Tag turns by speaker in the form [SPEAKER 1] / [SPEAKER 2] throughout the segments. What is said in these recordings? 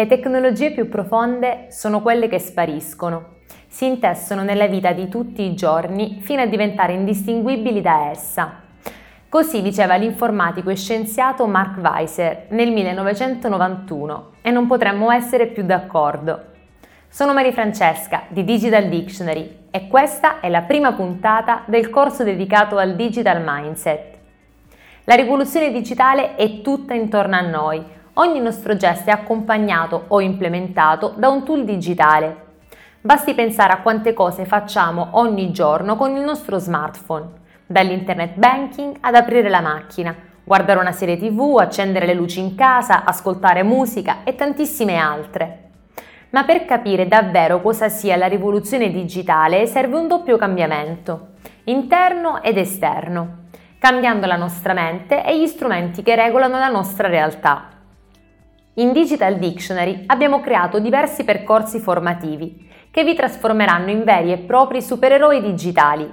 [SPEAKER 1] Le tecnologie più profonde sono quelle che spariscono, si intessono nella vita di tutti i giorni fino a diventare indistinguibili da essa. Così diceva l'informatico e scienziato Mark Weiser nel 1991 e non potremmo essere più d'accordo. Sono Maria Francesca di Digital Dictionary e questa è la prima puntata del corso dedicato al Digital Mindset. La rivoluzione digitale è tutta intorno a noi, ogni nostro gesto è accompagnato o implementato da un tool digitale. Basti pensare a quante cose facciamo ogni giorno con il nostro smartphone dall'internet banking ad aprire la macchina, guardare una serie tv, accendere le luci in casa, ascoltare musica e tantissime altre. Ma per capire davvero cosa sia la rivoluzione digitale serve un doppio cambiamento, interno ed esterno, cambiando la nostra mente e gli strumenti che regolano la nostra realtà. In Digital Dictionary abbiamo creato diversi percorsi formativi che vi trasformeranno in veri e propri supereroi digitali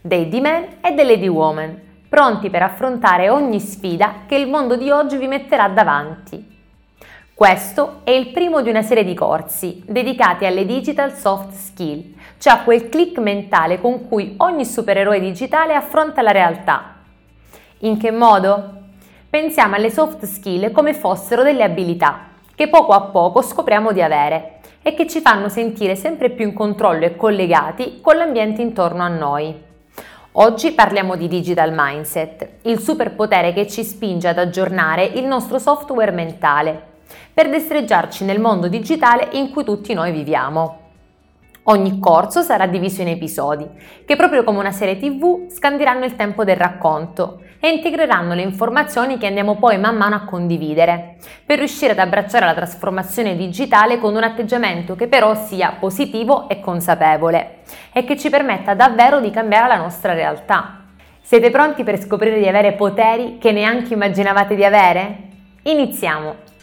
[SPEAKER 1] dei D-Man e delle D-Woman, pronti per affrontare ogni sfida che il mondo di oggi vi metterà davanti. Questo è il primo di una serie di corsi dedicati alle digital soft skill, cioè a quel click mentale con cui ogni supereroe digitale affronta la realtà. In che modo? Pensiamo alle soft skill come fossero delle abilità che poco a poco scopriamo di avere e che ci fanno sentire sempre più in controllo e collegati con l'ambiente intorno a noi. Oggi parliamo di digital mindset, il superpotere che ci spinge ad aggiornare il nostro software mentale per destreggiarci nel mondo digitale in cui tutti noi viviamo. Ogni corso sarà diviso in episodi, che proprio come una serie tv scandiranno il tempo del racconto e integreranno le informazioni che andiamo poi man mano a condividere, per riuscire ad abbracciare la trasformazione digitale con un atteggiamento che però sia positivo e consapevole e che ci permetta davvero di cambiare la nostra realtà. Siete pronti per scoprire di avere poteri che neanche immaginavate di avere? Iniziamo!